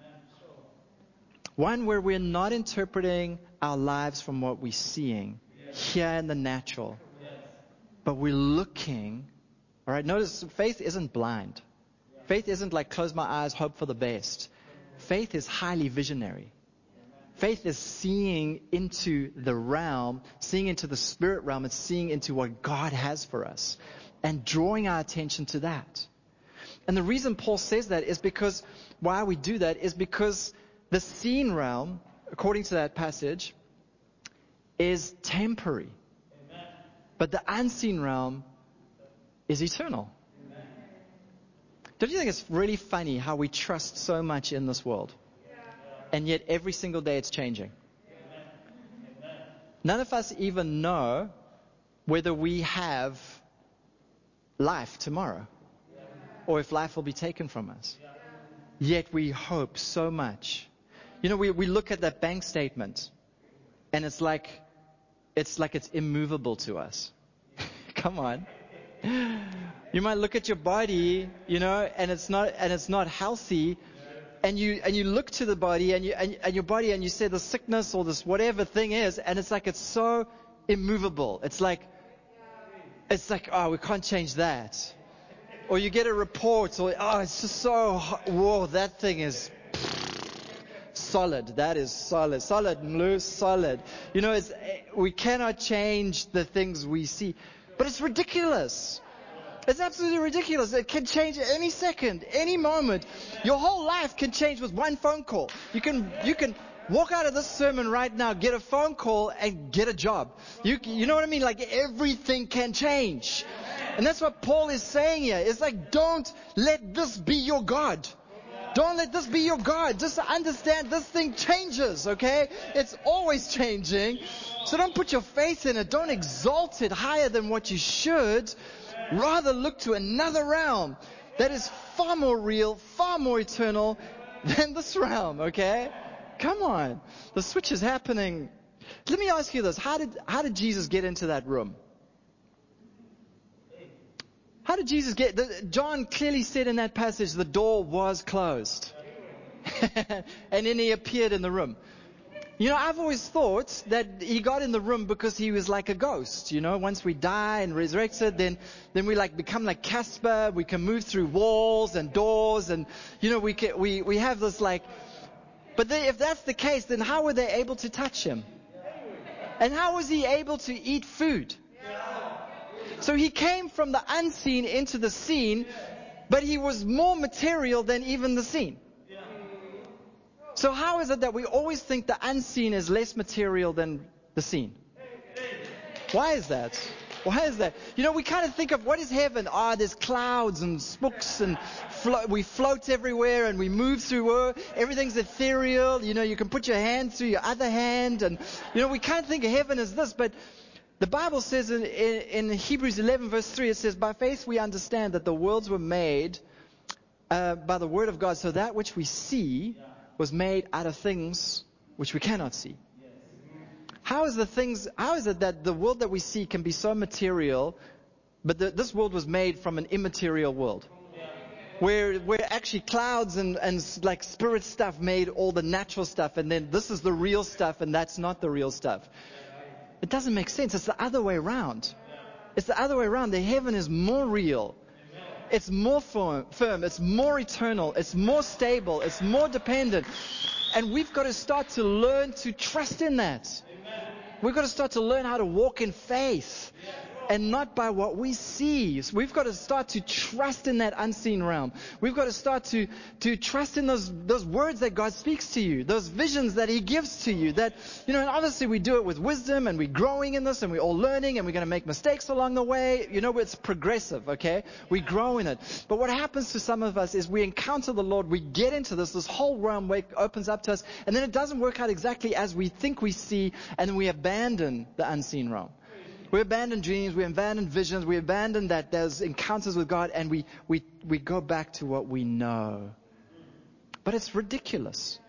One where we're not interpreting our lives from what we're seeing here in the natural, but we're looking. All right, notice faith isn't blind. Faith isn't like close my eyes, hope for the best. Faith is highly visionary. Faith is seeing into the realm, seeing into the spirit realm, and seeing into what God has for us and drawing our attention to that. And the reason Paul says that is because why we do that is because the seen realm, according to that passage, is temporary. But the unseen realm is eternal. Don't you think it's really funny how we trust so much in this world? And yet every single day it's changing. None of us even know whether we have life tomorrow or if life will be taken from us. Yet we hope so much. You know, we, we look at that bank statement and it's like, it's like it's immovable to us. Come on. You might look at your body, you know, and it's not, and it's not healthy. And you, and you look to the body and you, and, and your body and you say the sickness or this whatever thing is, and it's like it's so immovable. It's like, it's like, oh, we can't change that. Or you get a report, or oh, it's just so, whoa, that thing is solid. That is solid. Solid, Mlu, solid. You know, it's, eh, we cannot change the things we see. But it's ridiculous. It's absolutely ridiculous. It can change at any second, any moment. Your whole life can change with one phone call. You can, you can walk out of this sermon right now, get a phone call, and get a job. You, you know what I mean? Like everything can change. And that's what Paul is saying here. It's like, don't let this be your God. Don't let this be your God. Just understand this thing changes, okay? It's always changing. So don't put your faith in it. Don't exalt it higher than what you should. Rather look to another realm that is far more real, far more eternal than this realm, okay? Come on. The switch is happening. Let me ask you this. How did, how did Jesus get into that room? How did Jesus get, the, John clearly said in that passage the door was closed. and then he appeared in the room. You know, I've always thought that he got in the room because he was like a ghost. You know, once we die and resurrected, then, then we like become like Casper. We can move through walls and doors and, you know, we can, we, we have this like, but then if that's the case, then how were they able to touch him? And how was he able to eat food? So he came from the unseen into the seen, but he was more material than even the seen. So how is it that we always think the unseen is less material than the seen? Why is that? Why is that? You know, we kind of think of what is heaven? Ah, oh, there's clouds and spooks and flo- we float everywhere and we move through earth. Everything's ethereal. You know, you can put your hand through your other hand and, you know, we can't think of heaven as this, but the Bible says in, in, in Hebrews 11 verse 3, it says, by faith we understand that the worlds were made uh, by the word of God, so that which we see was made out of things which we cannot see. How is the things, how is it that the world that we see can be so material, but the, this world was made from an immaterial world? Where, where actually clouds and, and like spirit stuff made all the natural stuff, and then this is the real stuff, and that's not the real stuff. It doesn't make sense. It's the other way around. It's the other way around. The heaven is more real. It's more firm. It's more eternal. It's more stable. It's more dependent. And we've got to start to learn to trust in that. We've got to start to learn how to walk in faith and not by what we see. So we've got to start to trust in that unseen realm. We've got to start to, to trust in those, those words that God speaks to you, those visions that He gives to you. That, you know, and obviously we do it with wisdom and we're growing in this and we're all learning and we're going to make mistakes along the way. You know, it's progressive, okay? We grow in it. But what happens to some of us is we encounter the Lord, we get into this, this whole realm opens up to us, and then it doesn't work out exactly as we think we see, and then we abandon the unseen realm. We abandon dreams, we abandon visions, we abandon that there's encounters with God, and we, we, we go back to what we know. But it's ridiculous.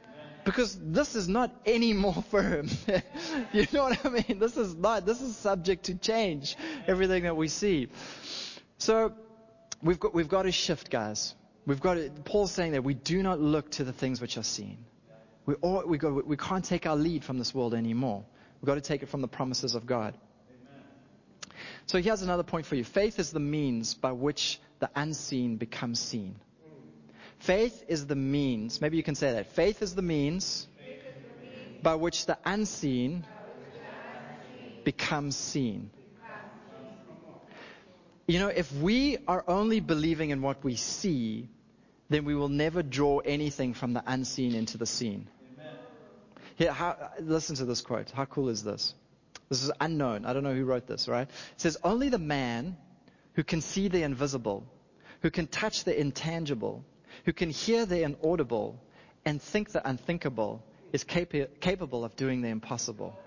Because this is not any more firm. you know what I mean? This is not, this is subject to change, everything that we see. So, we've got, we've got to shift, guys. We've got to, Paul's saying that we do not look to the things which are seen. We, all, we, go, we can't take our lead from this world anymore. We've got to take it from the promises of God. So here's another point for you. Faith is the means by which the unseen becomes seen. Faith is the means. Maybe you can say that. Faith is the means by which the unseen becomes seen. You know, if we are only believing in what we see, then we will never draw anything from the unseen into the seen. Here, how, listen to this quote. How cool is this? This is unknown. I don't know who wrote this, right? It says, Only the man who can see the invisible, who can touch the intangible, who can hear the inaudible, and think the unthinkable, is capa- capable of doing the impossible.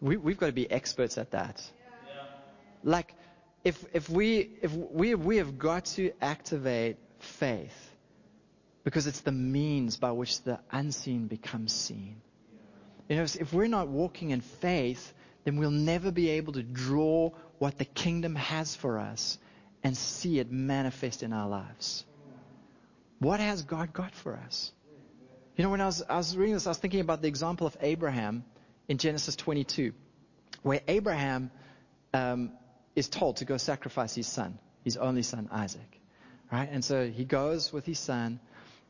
We, we've got to be experts at that. Like, if, if we, if we, we have got to activate faith because it's the means by which the unseen becomes seen. You know, if we're not walking in faith, then we'll never be able to draw what the kingdom has for us and see it manifest in our lives. What has God got for us? You know, when I was, I was reading this, I was thinking about the example of Abraham in Genesis 22, where Abraham um, is told to go sacrifice his son, his only son, Isaac. Right? And so he goes with his son,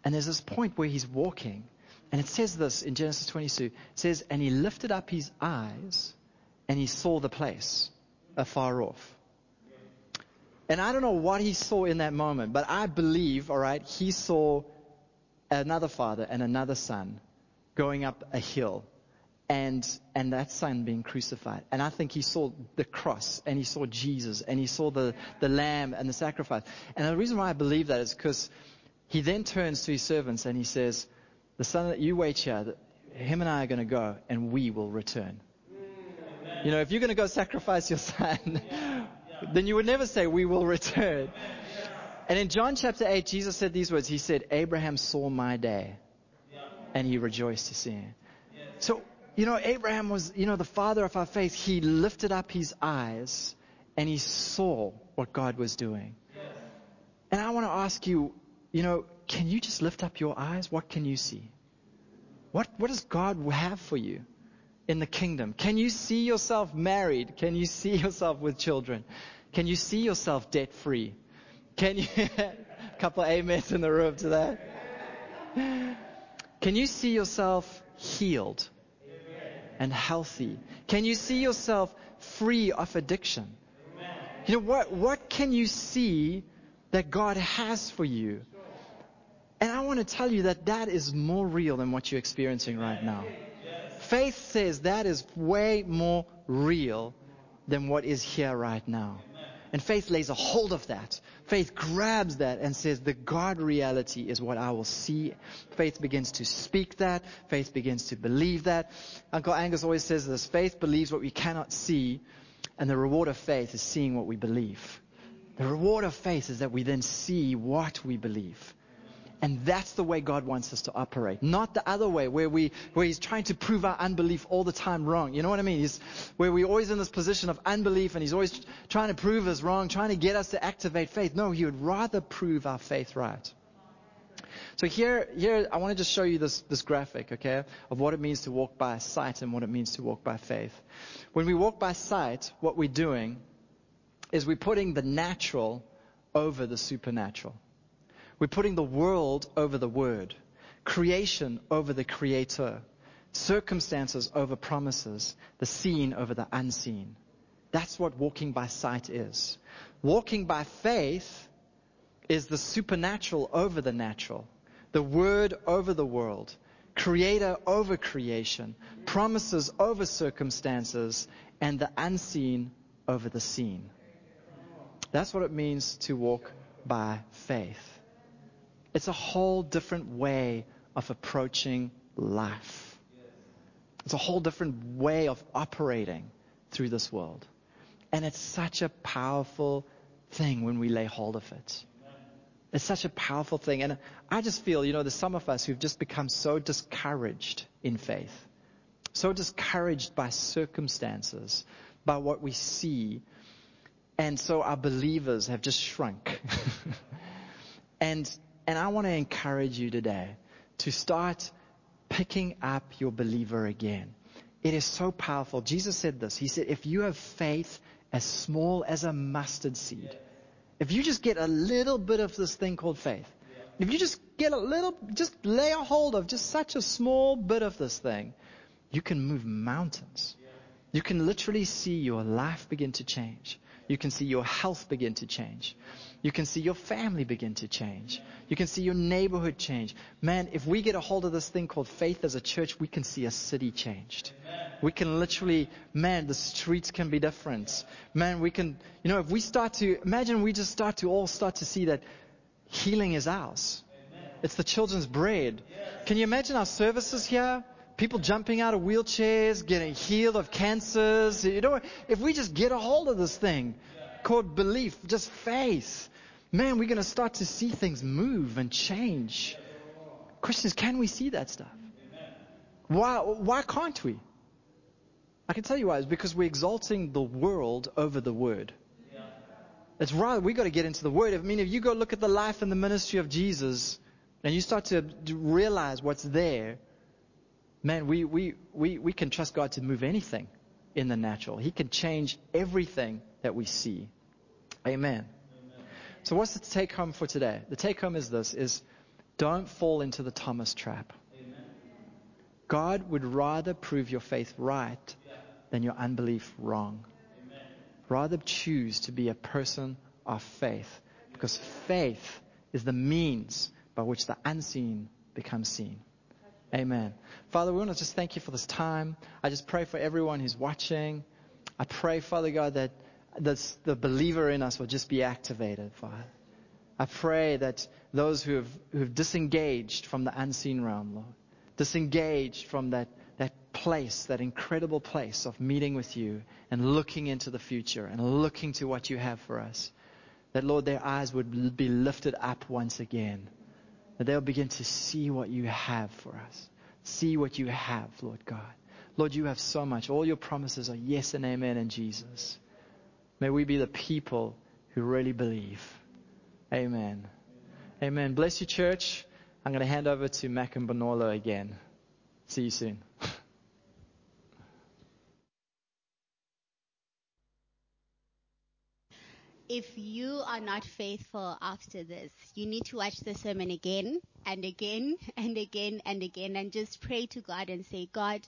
and there's this point where he's walking, and it says this in Genesis 22. It says, And he lifted up his eyes, and he saw the place afar off. And I don't know what he saw in that moment, but I believe, all right, he saw another father and another son going up a hill and and that son being crucified. And I think he saw the cross and he saw Jesus and he saw the, the lamb and the sacrifice. And the reason why I believe that is because he then turns to his servants and he says, The son that you wait here, him and I are going to go and we will return. You know, if you're going to go sacrifice your son, then you would never say, We will return. And in John chapter 8, Jesus said these words He said, Abraham saw my day and he rejoiced to see it. So, you know, Abraham was, you know, the father of our faith. He lifted up his eyes and he saw what God was doing. And I want to ask you, you know, can you just lift up your eyes? What can you see? What, what does God have for you in the kingdom? Can you see yourself married? Can you see yourself with children? Can you see yourself debt free? Can you, a couple amens in the room to that? Can you see yourself healed and healthy? Can you see yourself free of addiction? You know, what, what can you see that God has for you? And I want to tell you that that is more real than what you're experiencing right now. Faith says that is way more real than what is here right now. And faith lays a hold of that. Faith grabs that and says, the God reality is what I will see. Faith begins to speak that. Faith begins to believe that. Uncle Angus always says this faith believes what we cannot see, and the reward of faith is seeing what we believe. The reward of faith is that we then see what we believe. And that's the way God wants us to operate. Not the other way where we, where He's trying to prove our unbelief all the time wrong. You know what I mean? He's, where we're always in this position of unbelief and He's always trying to prove us wrong, trying to get us to activate faith. No, He would rather prove our faith right. So here, here, I want to just show you this, this graphic, okay, of what it means to walk by sight and what it means to walk by faith. When we walk by sight, what we're doing is we're putting the natural over the supernatural. We're putting the world over the word, creation over the creator, circumstances over promises, the seen over the unseen. That's what walking by sight is. Walking by faith is the supernatural over the natural, the word over the world, creator over creation, promises over circumstances, and the unseen over the seen. That's what it means to walk by faith. It's a whole different way of approaching life. It's a whole different way of operating through this world. And it's such a powerful thing when we lay hold of it. It's such a powerful thing. And I just feel, you know, there's some of us who've just become so discouraged in faith, so discouraged by circumstances, by what we see. And so our believers have just shrunk. and and I want to encourage you today to start picking up your believer again. It is so powerful. Jesus said this. He said, if you have faith as small as a mustard seed, if you just get a little bit of this thing called faith, if you just get a little, just lay a hold of just such a small bit of this thing, you can move mountains. You can literally see your life begin to change. You can see your health begin to change. You can see your family begin to change. You can see your neighborhood change. Man, if we get a hold of this thing called faith as a church, we can see a city changed. We can literally, man, the streets can be different. Man, we can, you know, if we start to, imagine we just start to all start to see that healing is ours. It's the children's bread. Can you imagine our services here? People jumping out of wheelchairs, getting healed of cancers. You know, if we just get a hold of this thing called belief, just faith, man, we're going to start to see things move and change. Christians, can we see that stuff? Why, why can't we? I can tell you why. It's because we're exalting the world over the word. It's right. We've got to get into the word. I mean, if you go look at the life and the ministry of Jesus, and you start to realize what's there, man, we, we, we, we can trust God to move anything in the natural. He can change everything that we see. Amen. So what's the take home for today? The take home is this, is don't fall into the Thomas trap. God would rather prove your faith right than your unbelief wrong. Rather choose to be a person of faith because faith is the means by which the unseen becomes seen. Amen. Father, we want to just thank you for this time. I just pray for everyone who's watching. I pray, Father God, that this, the believer in us will just be activated, Father. I pray that those who have, who have disengaged from the unseen realm, Lord, disengaged from that, that place, that incredible place of meeting with you and looking into the future and looking to what you have for us, that, Lord, their eyes would be lifted up once again, that they'll begin to see what you have for us. See what you have, Lord God. Lord, you have so much. All your promises are yes and amen in Jesus. May we be the people who really believe. Amen. Amen. Bless you, church. I'm going to hand over to Mac and Bonolo again. See you soon. If you are not faithful after this, you need to watch the sermon again and again and again and again and just pray to God and say, God,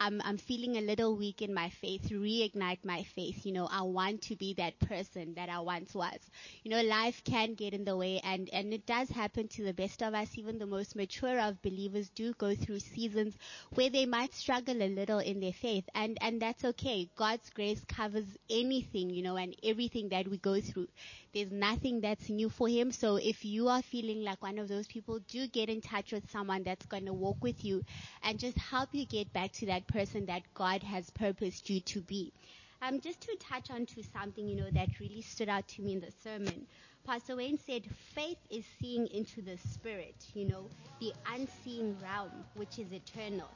I'm, I'm feeling a little weak in my faith, reignite my faith. You know, I want to be that person that I once was. You know, life can get in the way and, and it does happen to the best of us. Even the most mature of believers do go through seasons where they might struggle a little in their faith and, and that's okay. God's grace covers anything, you know, and everything that we go through. There's nothing that's new for him. So if you are feeling like one of those people, do get in touch with someone that's going to walk with you and just help you get back to that person that God has purposed you to be. Um, just to touch on to something, you know, that really stood out to me in the sermon. Pastor Wayne said, faith is seeing into the spirit, you know, the unseen realm, which is eternal.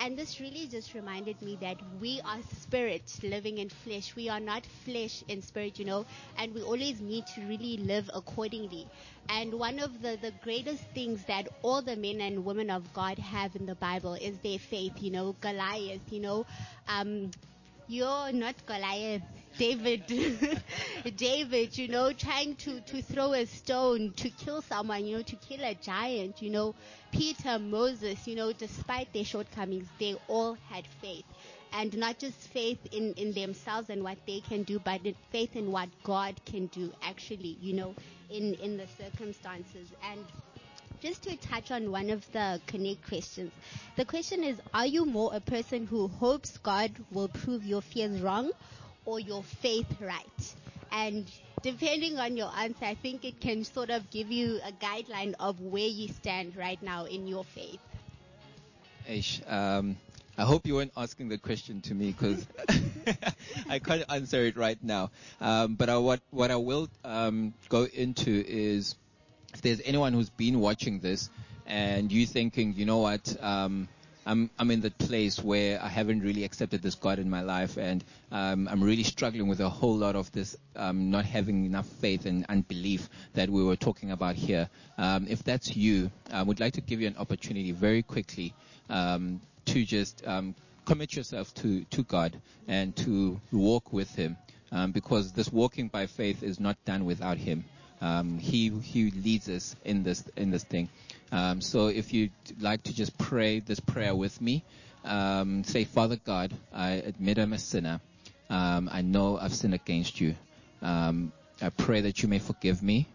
And this really just reminded me that we are spirit living in flesh. We are not flesh in spirit, you know, and we always need to really live accordingly. And one of the, the greatest things that all the men and women of God have in the Bible is their faith, you know, Goliath, you know, um, you're not Goliath, David, David, you know, trying to, to throw a stone to kill someone, you know, to kill a giant, you know, Peter, Moses, you know, despite their shortcomings, they all had faith. And not just faith in, in themselves and what they can do, but faith in what God can do actually, you know, in, in the circumstances. And just to touch on one of the connect questions. The question is, are you more a person who hopes God will prove your fears wrong or your faith right? And depending on your answer, I think it can sort of give you a guideline of where you stand right now in your faith. Ish, um, I hope you weren't asking the question to me because I can't answer it right now. Um, but I, what what I will um, go into is if there's anyone who's been watching this and you thinking, you know what, um, I'm I'm in the place where I haven't really accepted this God in my life, and um, I'm really struggling with a whole lot of this um, not having enough faith and unbelief that we were talking about here. Um, if that's you, I would like to give you an opportunity very quickly um, to just um, commit yourself to to God and to walk with Him, um, because this walking by faith is not done without Him. He he leads us in this in this thing. Um, so if you'd like to just pray this prayer with me, um, say, Father God, I admit I'm a sinner. Um, I know I've sinned against you. Um, I pray that you may forgive me.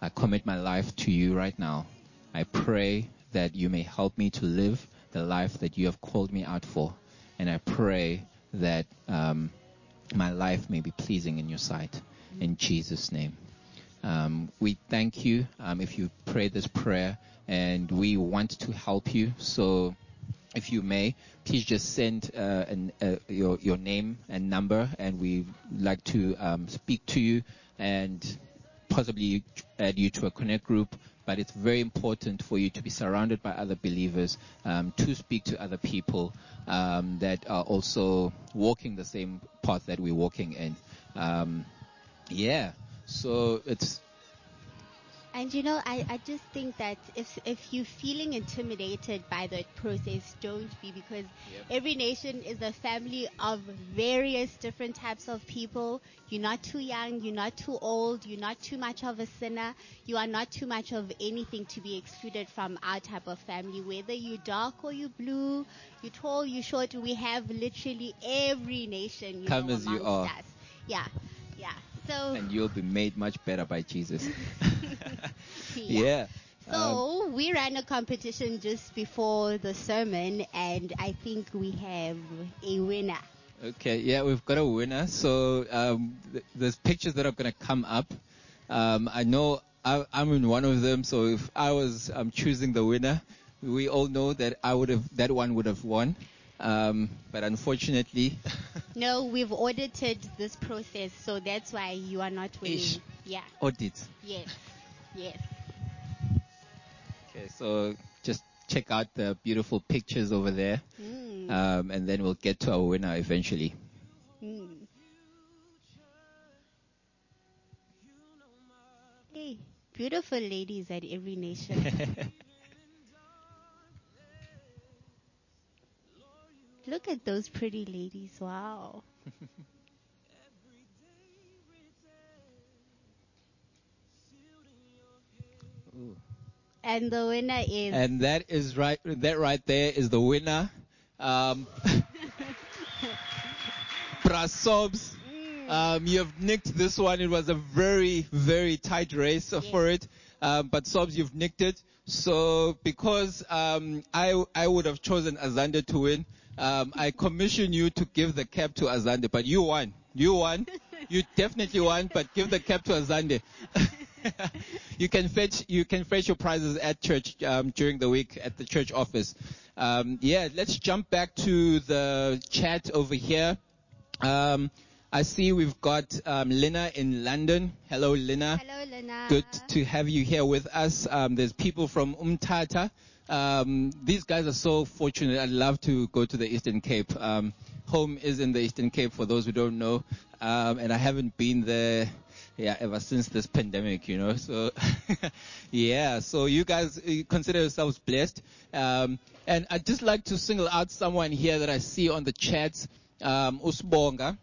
I commit my life to you right now. I pray that you may help me to live the life that you have called me out for. And I pray that um, my life may be pleasing in your sight. In Jesus' name. Um, we thank you um, if you pray this prayer, and we want to help you. So, if you may, please just send uh, an, uh, your your name and number, and we'd like to um, speak to you and possibly add you to a connect group. But it's very important for you to be surrounded by other believers, um, to speak to other people um, that are also walking the same path that we're walking in. Um, yeah. So it's And you know, I, I just think that if if you're feeling intimidated by the process, don't be because every nation is a family of various different types of people. You're not too young, you're not too old, you're not too much of a sinner, you are not too much of anything to be excluded from our type of family. Whether you're dark or you're blue, you're tall, you're short, we have literally every nation you Come know, as you are. us. Yeah, yeah. So and you'll be made much better by Jesus. yeah. yeah. Um, So we ran a competition just before the sermon, and I think we have a winner. Okay, yeah, we've got a winner. So um, th- there's pictures that are going to come up. Um, I know I, I'm in one of them. So if I was um, choosing the winner, we all know that I would have that one would have won. Um, but unfortunately, No, we've audited this process, so that's why you are not winning. Ish. Yeah. audit. Yes. Yes. Okay, so just check out the beautiful pictures over there, Mm. um, and then we'll get to our winner eventually. Mm. Hey, beautiful ladies at every nation. Look at those pretty ladies. Wow. And the winner is And that is right. That right there is the winner. Um, Bra Sobs. Um, you have nicked this one. It was a very, very tight race for it. Um, but Sobs, you've nicked it. So because um, I I would have chosen Azande to win, um, I commission you to give the cap to Azande. But you won. You won. you definitely won. But give the cap to Azande. you can fetch you can fetch your prizes at church um, during the week at the church office. Um, yeah, let's jump back to the chat over here. Um, I see we've got um, Lina in London. Hello, Lina. Hello, Lena. Good to have you here with us. Um, there's people from Umtata. Um, these guys are so fortunate. I'd love to go to the Eastern Cape. Um, home is in the Eastern Cape for those who don't know. Um, and I haven't been there, yeah, ever since this pandemic, you know. So, yeah, so you guys consider yourselves blessed. Um, and I'd just like to single out someone here that I see on the chat, um, Usbonga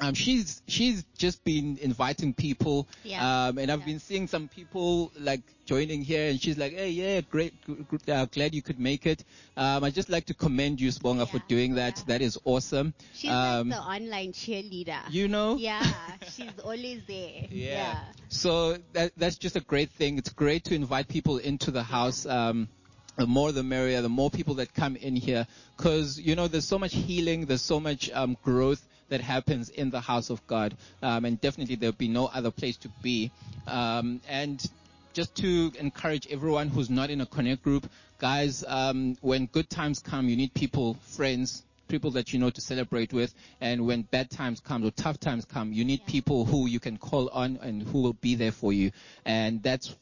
um, she's she's just been inviting people, Yeah. um, and I've Yeah. been seeing some people like joining here, and she's like, "Hey, yeah, great, g- uh, glad you could make it." Um, I just like to commend you, Sponga, for doing that. yeah. That is awesome. She's um, like the online cheerleader. you know, Yeah, she's always there. yeah. So that, that's just a great thing. It's great to invite people into the house. Um, the more the merrier, the more people that come in here. Cause, you know, there's so much healing, there's so much, um, growth that happens in the house of God. Um, and definitely there'll be no other place to be. Um, and just to encourage everyone who's not in a connect group, guys, um, when good times come, you need people, friends, people that you know to celebrate with. And when bad times come or tough times come, you need people who you can call on and who will be there for you. And that's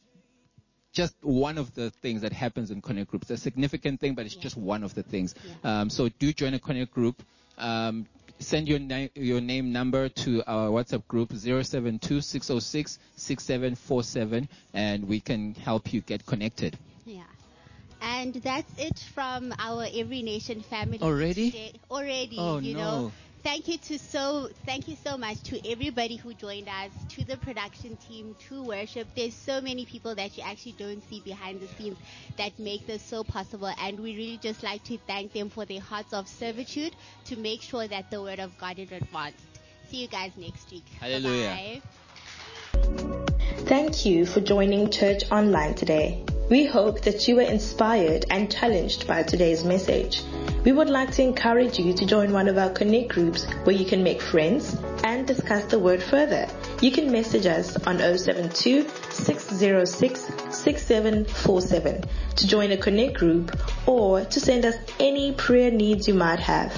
just one of the things that happens in connect groups. A significant thing, but it's just one of the things. Um, so do join a connect group. Um, send your name, your name number to our WhatsApp group 072-606-6747 and we can help you get connected. Yeah. And that's it from our Every Nation family. Already? today. Already, Oh, you no. know. Thank you to so thank you so much to everybody who joined us, to the production team, to worship. There's so many people that you actually don't see behind the scenes that make this so possible and we really just like to thank them for their hearts of servitude to make sure that the word of God is advanced. See you guys next week. Hallelujah. Bye-bye. Thank you for joining Church Online today. We hope that you were inspired and challenged by today's message. We would like to encourage you to join one of our connect groups where you can make friends and discuss the word further. You can message us on 072 606 6747 to join a connect group or to send us any prayer needs you might have.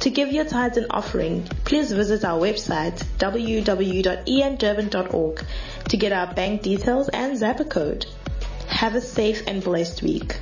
To give your tithes and offering, please visit our website www.endurban.org to get our bank details and Zapper code. Have a safe and blessed week.